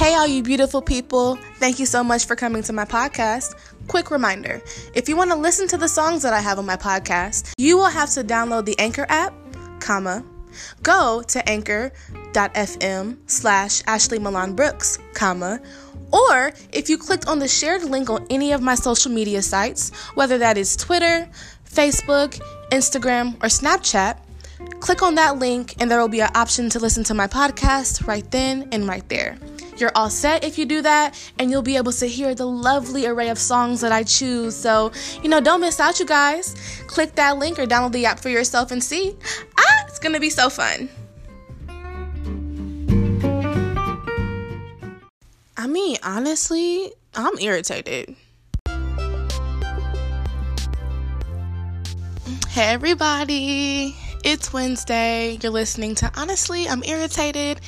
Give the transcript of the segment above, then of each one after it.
Hey, all you beautiful people. Thank you so much for coming to my podcast. Quick reminder if you want to listen to the songs that I have on my podcast, you will have to download the Anchor app, comma, go to anchor.fm slash Ashley Milan Brooks, comma, or if you clicked on the shared link on any of my social media sites, whether that is Twitter, Facebook, Instagram, or Snapchat, click on that link and there will be an option to listen to my podcast right then and right there. You're all set if you do that, and you'll be able to hear the lovely array of songs that I choose. So, you know, don't miss out, you guys. Click that link or download the app for yourself and see. Ah, it's gonna be so fun. I mean, honestly, I'm irritated. Hey, everybody. It's Wednesday. You're listening to Honestly, I'm Irritated.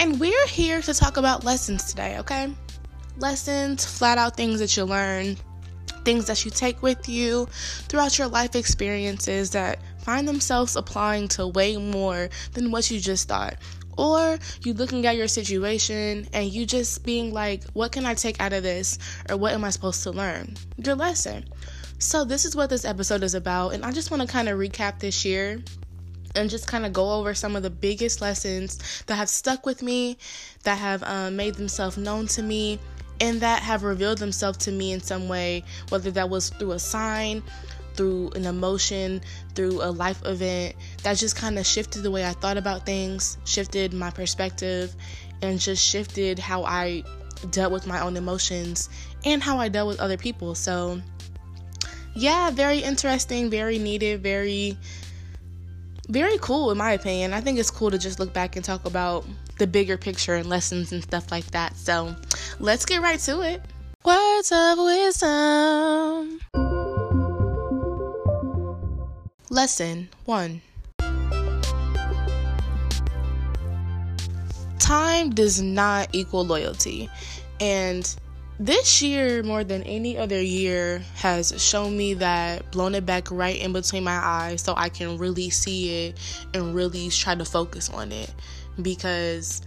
And we're here to talk about lessons today, okay? Lessons, flat out things that you learn, things that you take with you throughout your life experiences that find themselves applying to way more than what you just thought. Or you looking at your situation and you just being like, what can I take out of this? Or what am I supposed to learn? Your lesson. So, this is what this episode is about. And I just want to kind of recap this year and just kind of go over some of the biggest lessons that have stuck with me, that have um, made themselves known to me, and that have revealed themselves to me in some way, whether that was through a sign, through an emotion, through a life event, that just kind of shifted the way I thought about things, shifted my perspective, and just shifted how I dealt with my own emotions and how I dealt with other people. So, yeah, very interesting, very needed, very very cool in my opinion. I think it's cool to just look back and talk about the bigger picture and lessons and stuff like that. So let's get right to it. Words of wisdom. Lesson 1 Time does not equal loyalty. And this year more than any other year has shown me that blown it back right in between my eyes so I can really see it and really try to focus on it. Because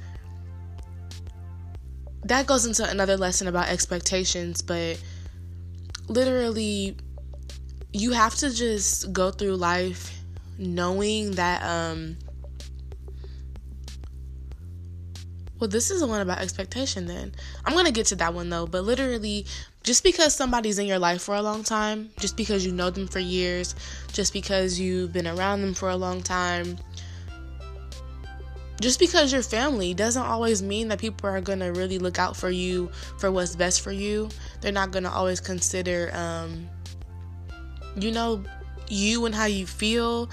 that goes into another lesson about expectations but literally you have to just go through life knowing that um Well, this is the one about expectation then. I'm going to get to that one though, but literally, just because somebody's in your life for a long time, just because you know them for years, just because you've been around them for a long time, just because you're family doesn't always mean that people are going to really look out for you for what's best for you. They're not going to always consider, um, you know, you and how you feel,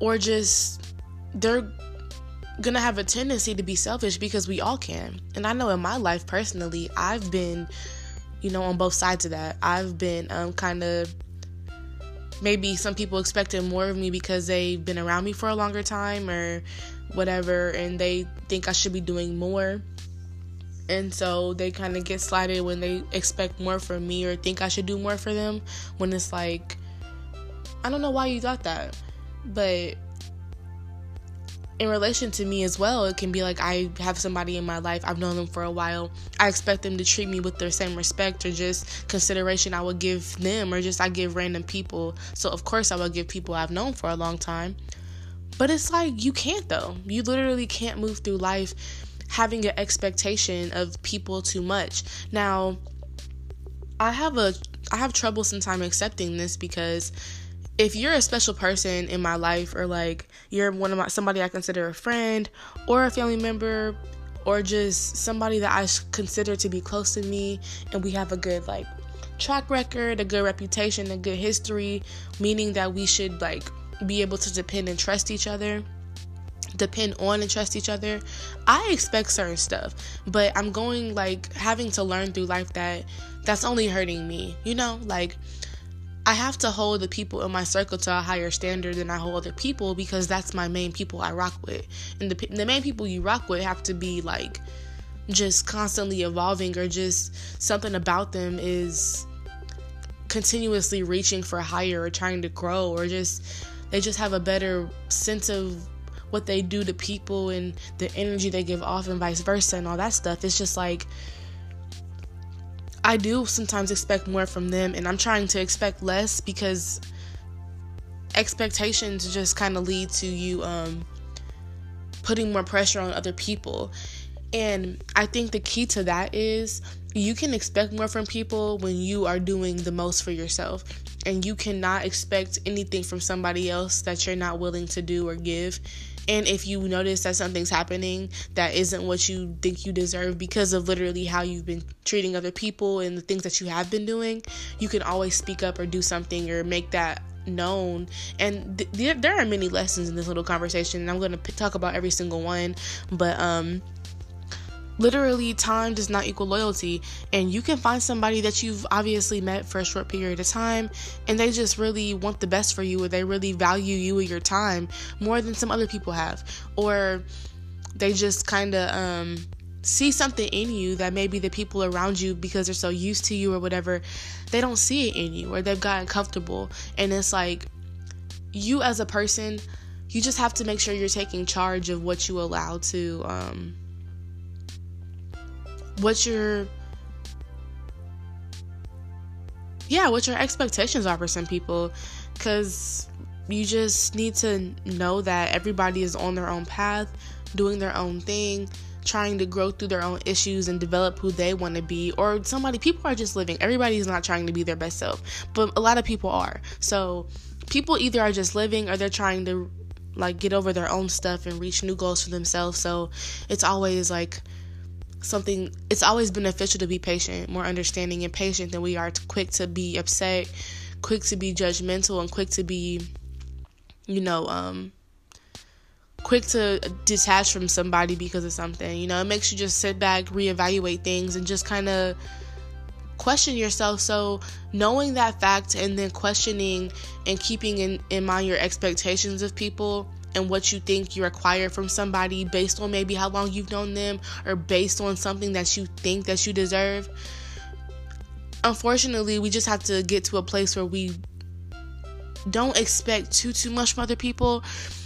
or just they're gonna have a tendency to be selfish because we all can. And I know in my life personally, I've been, you know, on both sides of that. I've been um, kind of maybe some people expected more of me because they've been around me for a longer time or whatever, and they think I should be doing more. And so they kind of get slighted when they expect more from me or think I should do more for them when it's like, I don't know why you thought that. But in relation to me as well, it can be like I have somebody in my life, I've known them for a while. I expect them to treat me with their same respect or just consideration I would give them, or just I give random people. So, of course, I would give people I've known for a long time. But it's like you can't, though. You literally can't move through life having an expectation of people too much. Now, I have a I have trouble sometimes accepting this because if you're a special person in my life or like you're one of my somebody I consider a friend or a family member or just somebody that I consider to be close to me and we have a good like track record, a good reputation, a good history, meaning that we should like be able to depend and trust each other depend on and trust each other i expect certain stuff. But i'm going like having to learn through life that that's only hurting me you know? Like I have to hold the people in my circle to a higher standard than I hold other people because that's my main people I rock with. And the, the main people you rock with have to be like just constantly evolving or just something about them is continuously reaching for higher or trying to grow or just they just have a better sense of what they do to people and the energy they give off and vice versa and all that stuff. It's just like I do sometimes expect more from them and I'm trying to expect less because expectations just kind of lead to you um, putting more pressure on other people. And I think the key to that is you can expect more from people when you are doing the most for yourself. And you cannot expect anything from somebody else that you're not willing to do or give. And if you notice that something's happening that isn't what you think you deserve because of literally how you've been treating other people and the things that you have been doing, you can always speak up or do something or make that known. And th- there are many lessons in this little conversation and i'm going to p- talk about every single one. But um literally time does not equal loyalty. And you can find somebody that you've obviously met for a short period of time and they just really want the best for you or they really value you or your time more than some other people have. Or they just kind of um see something in you that maybe the people around you because they're so used to you or whatever they don't see it in you or they've gotten comfortable. And it's like you as a person you just have to make sure you're taking charge of what you allow to um what your yeah what your expectations are for some people because you just need to know that everybody is on their own path doing their own thing trying to grow through their own issues and develop who they want to be or somebody people are just living. Everybody's not trying to be their best self but a lot of people are. So people either are just living or they're trying to like get over their own stuff and reach new goals for themselves. So it's always like something it's always beneficial to be patient more understanding and patient than we are quick to be upset quick to be judgmental and quick to be you know um quick to detach from somebody because of something. You know, it makes you just sit back, reevaluate things, and just kind of question yourself. So, knowing that fact and then questioning and keeping in, in mind your expectations of people and what you think you require from somebody based on maybe how long you've known them or based on something that you think that you deserve. Unfortunately, we just have to get to a place where we don't expect too too much from other people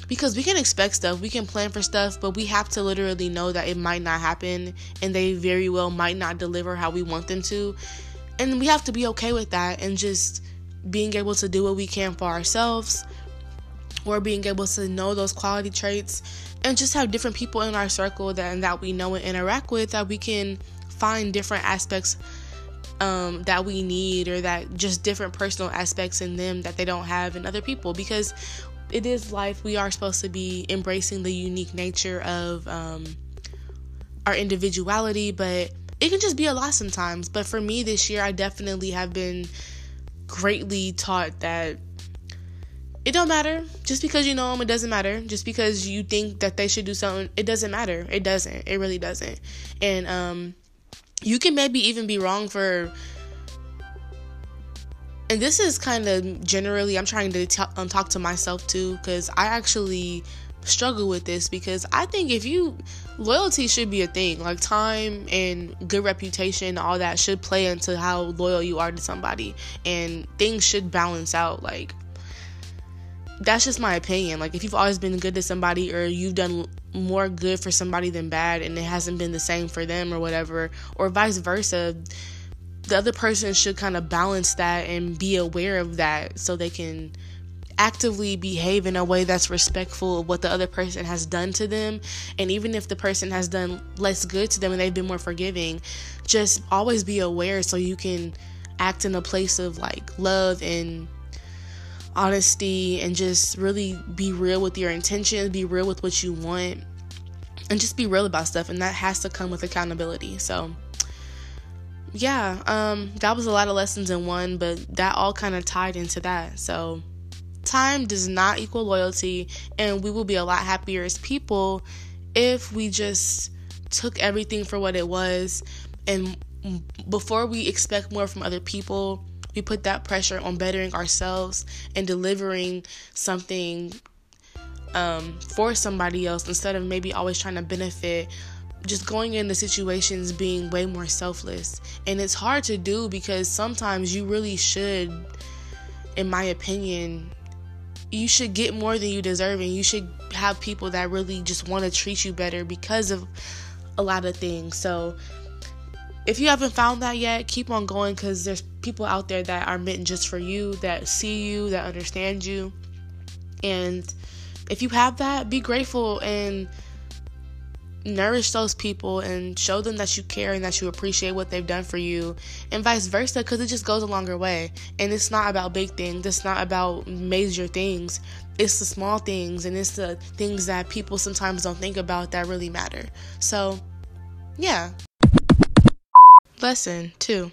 because we can expect stuff, we can plan for stuff, but we have to literally know that it might not happen and they very well might not deliver how we want them to. And we have to be okay with that and just being able to do what we can for ourselves or being able to know those quality traits and just have different people in our circle that that we know and interact with that we can find different aspects um, that we need or that just different personal aspects in them that they don't have in other people because it is life. We are supposed to be embracing the unique nature of um, our individuality, but it can just be a lot sometimes. But for me this year, I definitely have been greatly taught that it don't matter. Just because you know them it doesn't matter. Just because you think that they should do something it doesn't matter. It doesn't. It really doesn't. And um you can maybe even be wrong for and this is kind of generally i'm trying to t- um, talk to myself too because i actually struggle with this because i think if you loyalty should be a thing. Like time and good reputation all that should play into how loyal you are to somebody. And things should balance out like that's just my opinion like if you've always been good to somebody or you've done more good for somebody than bad and it hasn't been the same for them or whatever or vice versa the other person should kind of balance that and be aware of that so they can actively behave in a way that's respectful of what the other person has done to them. And even if the person has done less good to them and they've been more forgiving, just always be aware so you can act in a place of like love and honesty and just really be real with your intentions, be real with what you want, and just be real about stuff. And that has to come with accountability. So, yeah, um, that was a lot of lessons in one, but that all kind of tied into that. So, time does not equal loyalty, and we will be a lot happier as people if we just took everything for what it was. And before we expect more from other people, we put that pressure on bettering ourselves and delivering something um, for somebody else instead of maybe always trying to benefit just going into situations being way more selfless. And it's hard to do because sometimes you really should, in my opinion, you should get more than you deserve and you should have people that really just want to treat you better because of a lot of things. So if you haven't found that yet, keep on going cuz there's people out there that are meant just for you, that see you, that understand you. And if you have that, be grateful and nourish those people and show them that you care and that you appreciate what they've done for you and vice versa because it just goes a longer way. And it's not about big things. It's not about major things. It's the small things and it's the things that people sometimes don't think about that really matter. So yeah lesson two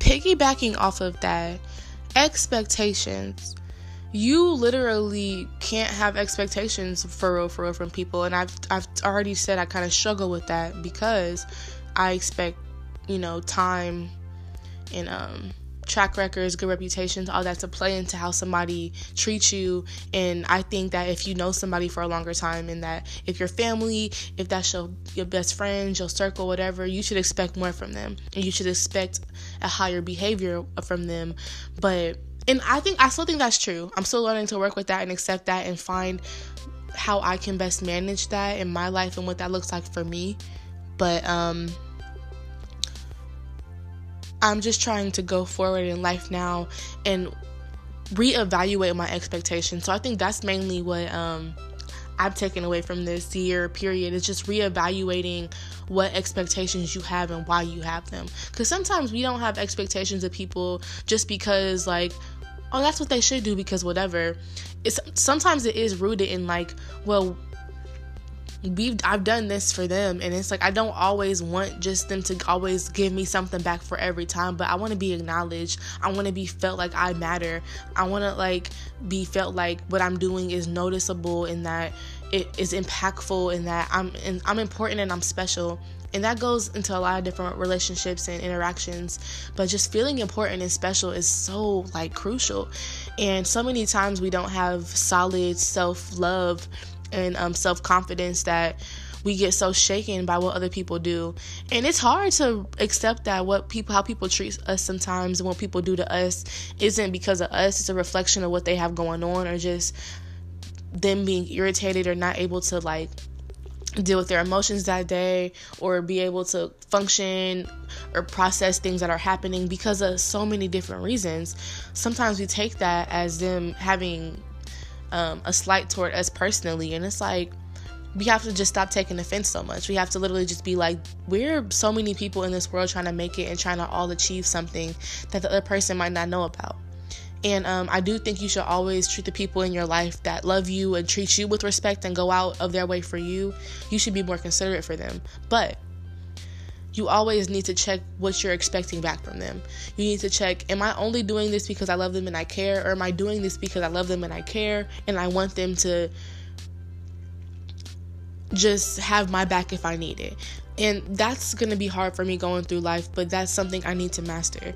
piggybacking off of that expectations. You literally can't have expectations for real for real from people and I've I've already said I kind of struggle with that because I expect you know time and um track records, good reputations, all that to play into how somebody treats you. And I think that if you know somebody for a longer time, and that if your family, if that's your your best friends, your circle, whatever, you should expect more from them, and you should expect a higher behavior from them. But and I think I still think that's true. I'm still learning to work with that and accept that and find how I can best manage that in my life and what that looks like for me. But um I'm just trying to go forward in life now and reevaluate my expectations. So I think that's mainly what um I've taken away from this year period is just reevaluating what expectations you have and why you have them. Because sometimes we don't have expectations of people just because, like, oh, that's what they should do because whatever. It's sometimes it is rooted in like, well, we've I've done this for them and it's like I don't always want just them to always give me something back for every time but I want to be acknowledged. I want to be felt like I matter. I want to like be felt like what I'm doing is noticeable and that it is impactful and that I'm and I'm important and I'm special. And that goes into a lot of different relationships and interactions but just feeling important and special is so like crucial. And so many times we don't have solid self-love and um, self-confidence that we get so shaken by what other people do and it's hard to accept that what people how people treat us sometimes and what people do to us isn't because of us it's a reflection of what they have going on or just them being irritated or not able to like deal with their emotions that day or be able to function or process things that are happening because of so many different reasons. Sometimes we take that as them having um, a slight toward us personally, and it's like we have to just stop taking offense so much. We have to literally just be like, we're so many people in this world trying to make it and trying to all achieve something that the other person might not know about. And um, I do think you should always treat the people in your life that love you and treat you with respect and go out of their way for you. You should be more considerate for them. But you always need to check what you're expecting back from them. You need to check, am I only doing this because I love them and I care? Or am I doing this because I love them and I care and I want them to just have my back if I need it? And that's gonna be hard for me going through life, but that's something I need to master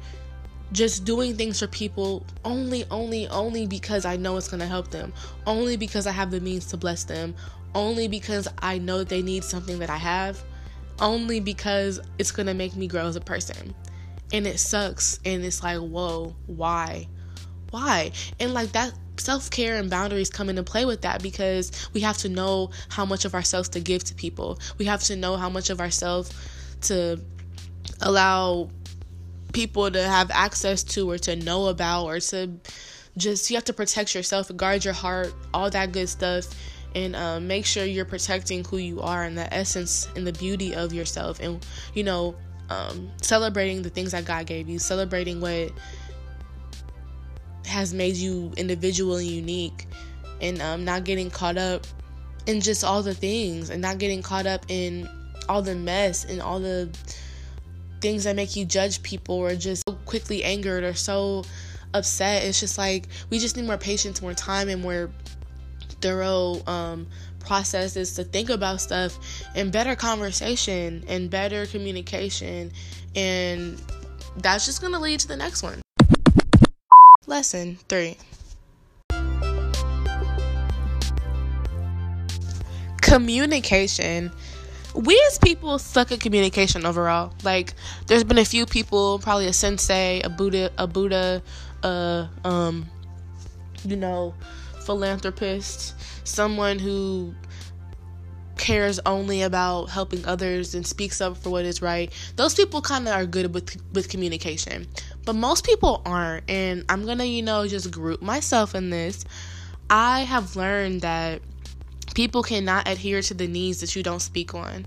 just doing things for people only, only, only because I know it's to help them, only because I have the means to bless them, only because I know they need something that I have, only because it's going to make me grow as a person. And it sucks. And it's like, whoa, why? Why? And like that self care and boundaries come into play with that because we have to know how much of ourselves to give to people. We have to know how much of ourselves to allow people to have access to or to know about or to just you have to protect yourself guard your heart all that good stuff and um, make sure you're protecting who you are and the essence and the beauty of yourself and you know um, celebrating the things that god gave you celebrating what has made you individual and unique and um, not getting caught up in just all the things and not getting caught up in all the mess and all the things that make you judge people or just so quickly angered or so upset. It's just like we just need more patience, more time, and more thorough um, processes to think about stuff and better conversation and better communication. And that's just going to lead to the next one. Lesson three communication we as people suck at communication overall. Like, there's been a few people, probably a sensei, a Buddha, a Buddha, uh, um, you know, philanthropist, someone who cares only about helping others and speaks up for what is right. Those people kind of are good with with communication. But most people aren't, and I'm going to, you know, just group myself in this. I have learned that people cannot adhere to the needs that you don't speak on.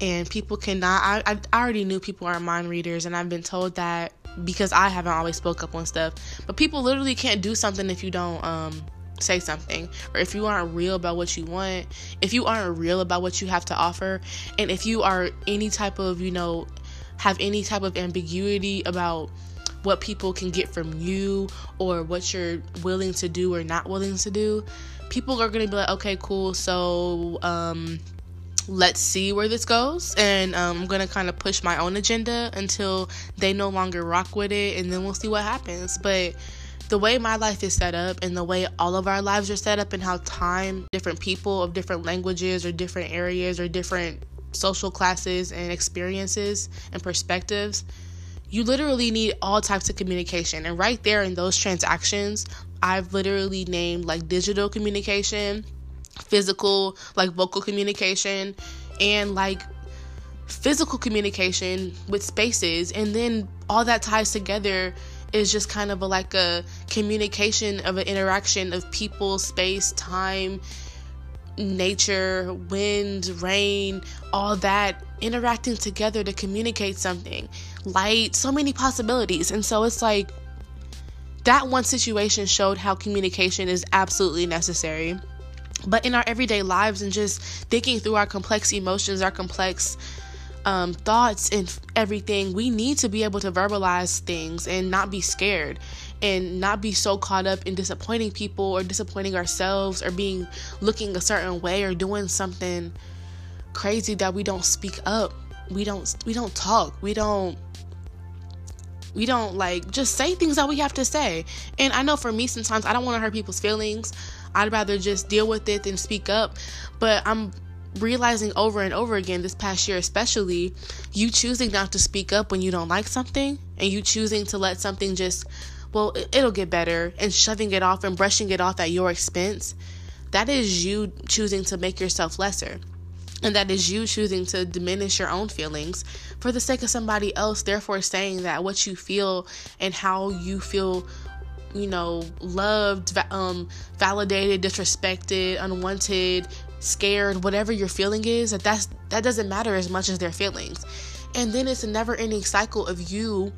And people cannot I, I already knew people aren't mind readers and I've been told that because I haven't always spoke up on stuff. But people literally can't do something if you don't um say something or if you aren't real about what you want if you aren't real about what you have to offer and if you are any type of you know have any type of ambiguity about what people can get from you or what you're willing to do or not willing to do people are going to be like okay cool so um let's see where this goes and um, i'm gonna kind of push my own agenda until they no longer rock with it and then we'll see what happens. But the way my life is set up and the way all of our lives are set up and how time different people of different languages or different areas or different social classes and experiences and perspectives you literally need all types of communication. And right there in those transactions i've literally named like digital communication physical like vocal communication and like physical communication with spaces. And then all that ties together is just kind of a, like a communication of an interaction of people, space, time, nature, wind, rain, all that interacting together to communicate something. Light, so many possibilities. And so it's like that one situation showed how communication is absolutely necessary. But in our everyday lives and just thinking through our complex emotions, our complex um, thoughts and everything, we need to be able to verbalize things and not be scared and not be so caught up in disappointing people or disappointing ourselves or being looking a certain way or doing something crazy that we don't speak up. We don't we don't talk. We don't we don't like just say things that we have to say. And I know for me sometimes I don't want to hurt people's feelings. I'd rather just deal with it than speak up. But I'm realizing over and over again this past year, especially, you choosing not to speak up when you don't like something and you choosing to let something just, well, it'll get better and shoving it off and brushing it off at your expense, that is you choosing to make yourself lesser. And that is you choosing to diminish your own feelings for the sake of somebody else, therefore saying that what you feel and how you feel you know loved um validated disrespected unwanted scared, whatever your feeling is, that that's that doesn't matter as much as their feelings. And then it's a never-ending cycle of you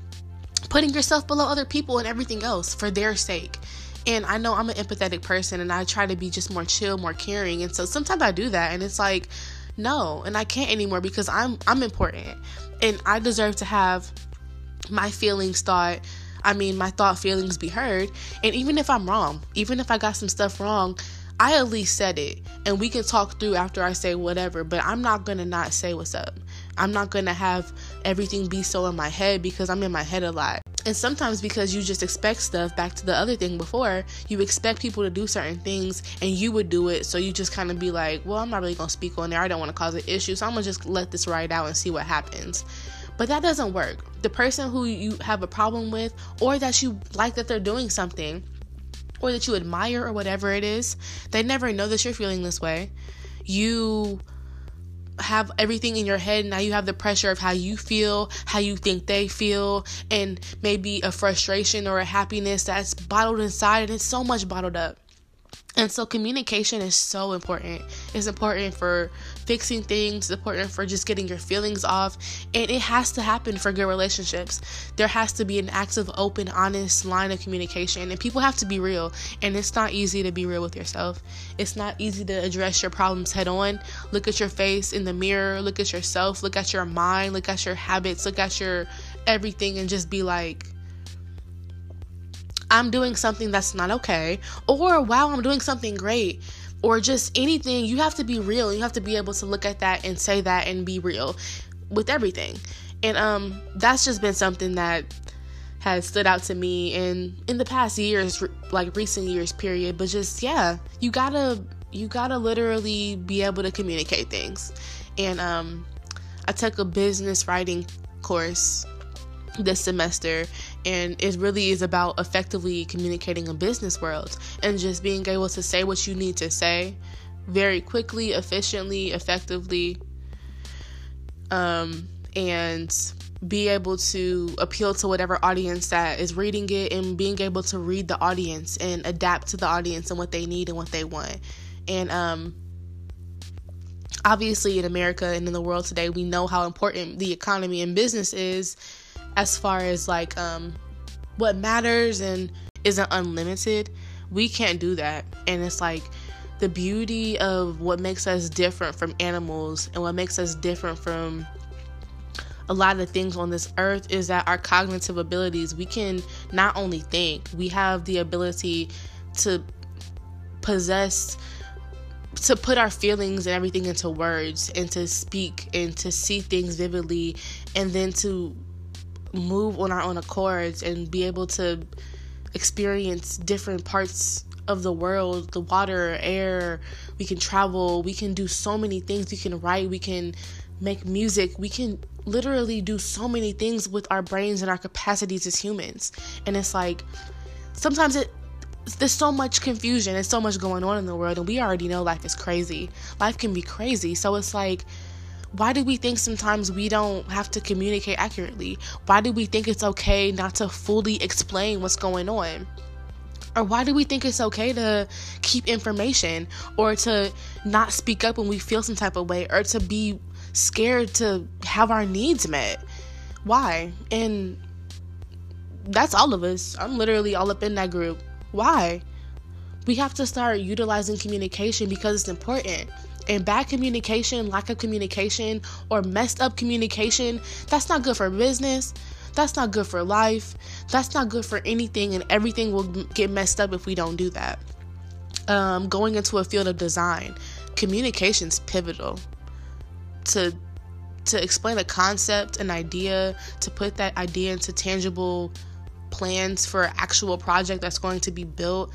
putting yourself below other people and everything else for their sake. And I know I'm an empathetic person and I try to be just more chill, more caring. And so sometimes I do that and it's like no, and I can't anymore because I'm I'm important and I deserve to have my feelings thought I mean, my thought feelings be heard. And even if I'm wrong, even if I got some stuff wrong, I at least said it and we can talk through after I say whatever, but I'm not gonna not say what's up. I'm not gonna have everything be so in my head because I'm in my head a lot. And sometimes because you just expect stuff, back to the other thing before, you expect people to do certain things and you would do it. So you just kind of be like, well, I'm not really gonna speak on there. I don't wanna cause an issue. So I'm gonna just let this ride out and see what happens. But that doesn't work. The person who you have a problem with or that you like that they're doing something, or that you admire or whatever it is, they never know that you're feeling this way. You have everything in your head now you have the pressure of how you feel how you think they feel and maybe a frustration or a happiness that's bottled inside and it's so much bottled up and so communication is so important. It's important for fixing things, it's important for just getting your feelings off, and it has to happen for good relationships. There has to be an active, open, honest line of communication, and people have to be real. And it's not easy to be real with yourself. It's not easy to address your problems head on. Look at your face in the mirror, look at yourself, look at your mind, look at your habits, look at your everything, and just be like, I'm doing something that's not okay, or wow, I'm doing something great, or just anything. You have to be real. You have to be able to look at that and say that and be real with everything. And um that's just been something that has stood out to me in in the past years like recent years period but just yeah you gotta you gotta literally be able to communicate things And um, I took a business writing course this semester and it really is about effectively communicating in business world and just being able to say what you need to say very quickly efficiently effectively um, and be able to appeal to whatever audience that is reading it and being able to read the audience and adapt to the audience and what they need and what they want. And um obviously in America and in the world today, we know how important the economy and business is as far as like um what matters and isn't unlimited. We can't do that. And it's like the beauty of what makes us different from animals and what makes us different from a lot of things on this earth is that our cognitive abilities, we can not only think, we have the ability to possess to put our feelings and everything into words and to speak and to see things vividly and then to move on our own accords and be able to experience different parts of the world the water air we can travel we can do so many things we can write we can make music we can literally do so many things with our brains and our capacities as humans. And it's like sometimes it there's so much confusion and so much going on in the world and we already know life is crazy. Life can be crazy. So it's like why do we think sometimes we don't have to communicate accurately? Why do we think it's okay not to fully explain what's going on? Or why do we think it's okay to keep information or to not speak up when we feel some type of way or to be scared to have our needs met. Why? And that's all of us. I'm literally all up in that group. Why? We have to start utilizing communication because it's important. And bad communication, lack of communication, or messed up communication, that's not good for business. That's not good for life. That's not good for anything, and everything will get messed up if we don't do that. Um, going into a field of design, communication's pivotal to to explain a concept, an idea, to put that idea into tangible plans for actual project that's going to be built,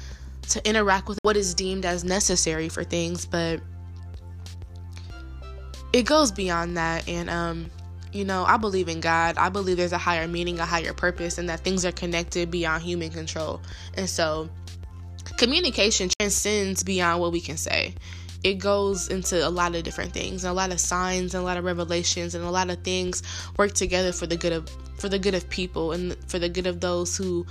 to interact with what is deemed as necessary for things, but it goes beyond that and um you know, I believe in God. I believe there's a higher meaning, a higher purpose, and that things are connected beyond human control. And so, communication transcends beyond what we can say it goes into a lot of different things and a lot of signs and a lot of revelations and a lot of things work together for the good of for the good of people and for the good of those who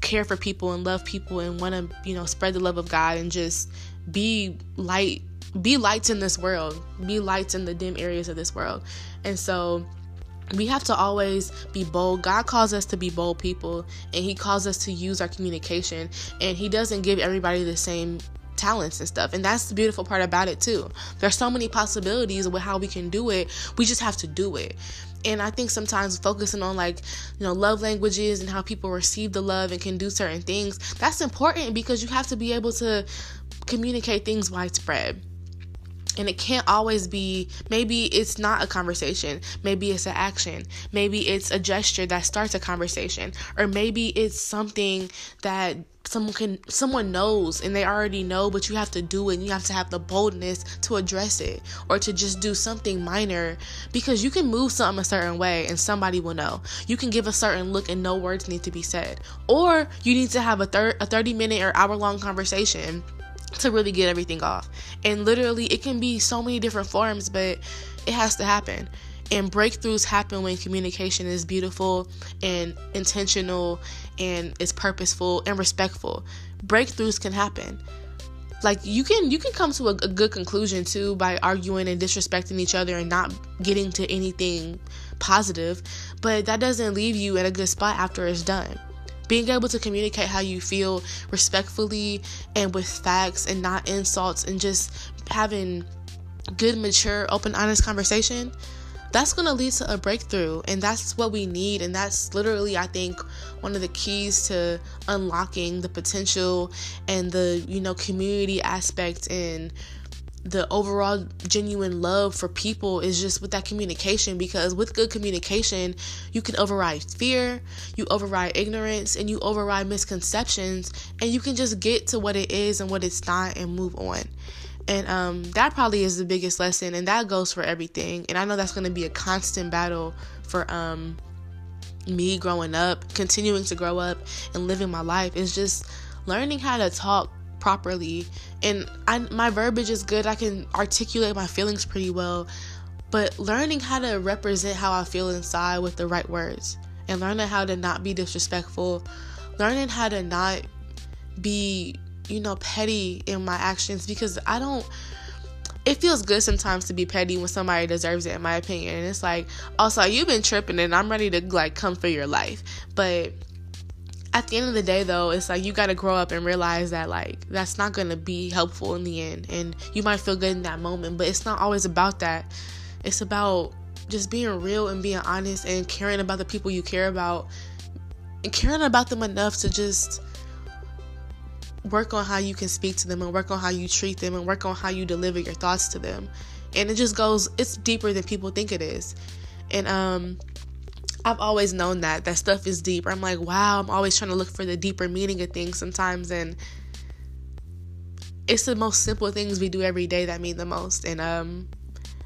care for people and love people and want to you know spread the love of God and just be light be lights in this world be lights in the dim areas of this world and so we have to always be bold. God calls us to be bold people, and He calls us to use our communication. And He doesn't give everybody the same talents and stuff. And that's the beautiful part about it too. There's so many possibilities with how we can do it. We just have to do it. And I think sometimes focusing on like, you know, love languages and how people receive the love and can do certain things, that's important because you have to be able to communicate things widespread and it can't always be maybe it's not a conversation maybe it's an action maybe it's a gesture that starts a conversation or maybe it's something that someone can someone knows and they already know but you have to do it and you have to have the boldness to address it or to just do something minor because you can move something a certain way and somebody will know. You can give a certain look and no words need to be said. Or you need to have a, thir- a 30 minute or hour long conversation to really get everything off and literally it can be so many different forms but it has to happen and breakthroughs happen when communication is beautiful and intentional and is purposeful and respectful. Breakthroughs can happen. Like you can you can come to a, a good conclusion too by arguing and disrespecting each other and not getting to anything positive, but that doesn't leave you in a good spot after it's done being able to communicate how you feel respectfully and with facts and not insults and just having good mature open honest conversation that's going to lead to a breakthrough. And that's what we need. And that's literally i think one of the keys to unlocking the potential and the you know community aspect and the overall genuine love for people is just with that communication because with good communication you can override fear you override ignorance and you override misconceptions and you can just get to what it is and what it's not and move on And um, that probably is the biggest lesson, and that goes for everything. And I know that's going to be a constant battle for um, me growing up, continuing to grow up, and living my life. Is just learning how to talk properly. And I, my verbiage is good. I can articulate my feelings pretty well. But learning how to represent how I feel inside with the right words, and learning how to not be disrespectful, learning how to not be you know, petty in my actions because I don't it feels good sometimes to be petty when somebody deserves it in my opinion and it's like oh, also you've been tripping and i'm ready to like come for your life but at the end of the day though it's like you got to grow up and realize that like that's not going to be helpful in the end and you might feel good in that moment but it's not always about that it's about just being real and being honest and caring about the people you care about and caring about them enough to just work on how you can speak to them and work on how you treat them and work on how you deliver your thoughts to them. And it just goes it's deeper than people think it is. And um I've always known that that stuff is deep. I'm like, wow, I'm always trying to look for the deeper meaning of things sometimes and it's the most simple things we do every day that mean the most. And um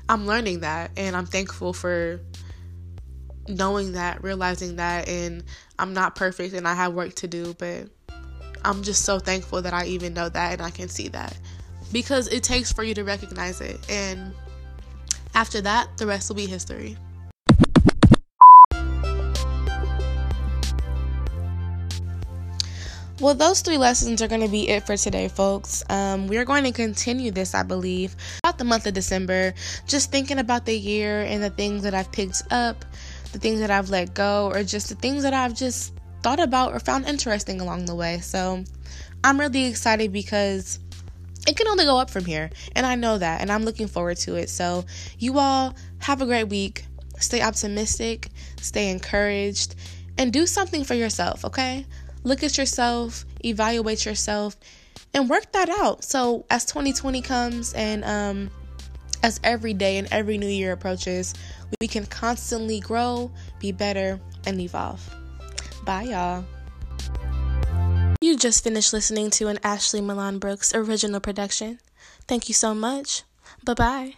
I'm learning that and I'm thankful for knowing that, realizing that and I'm not perfect and I have work to do, but I'm just so thankful that I even know that and I can see that because it takes for you to recognize it. And after that, the rest will be history. Well, those three lessons are going to be it for today, folks. Um, we are going to continue this, I believe, about the month of December, just thinking about the year and the things that I've picked up, the things that I've let go, or just the things that I've just thought about or found interesting along the way. So I'm really excited because it can only go up from here. And I know that. And I'm looking forward to it. So you all have a great week. Stay optimistic, stay encouraged, and do something for yourself, okay? Look at yourself, evaluate yourself, and work that out. So as 2020 comes and um as every day and every new year approaches, we can constantly grow, be better, and evolve. Bye, y'all. You just finished listening to an Ashley Milan Brooks original production. Thank you so much. Bye bye.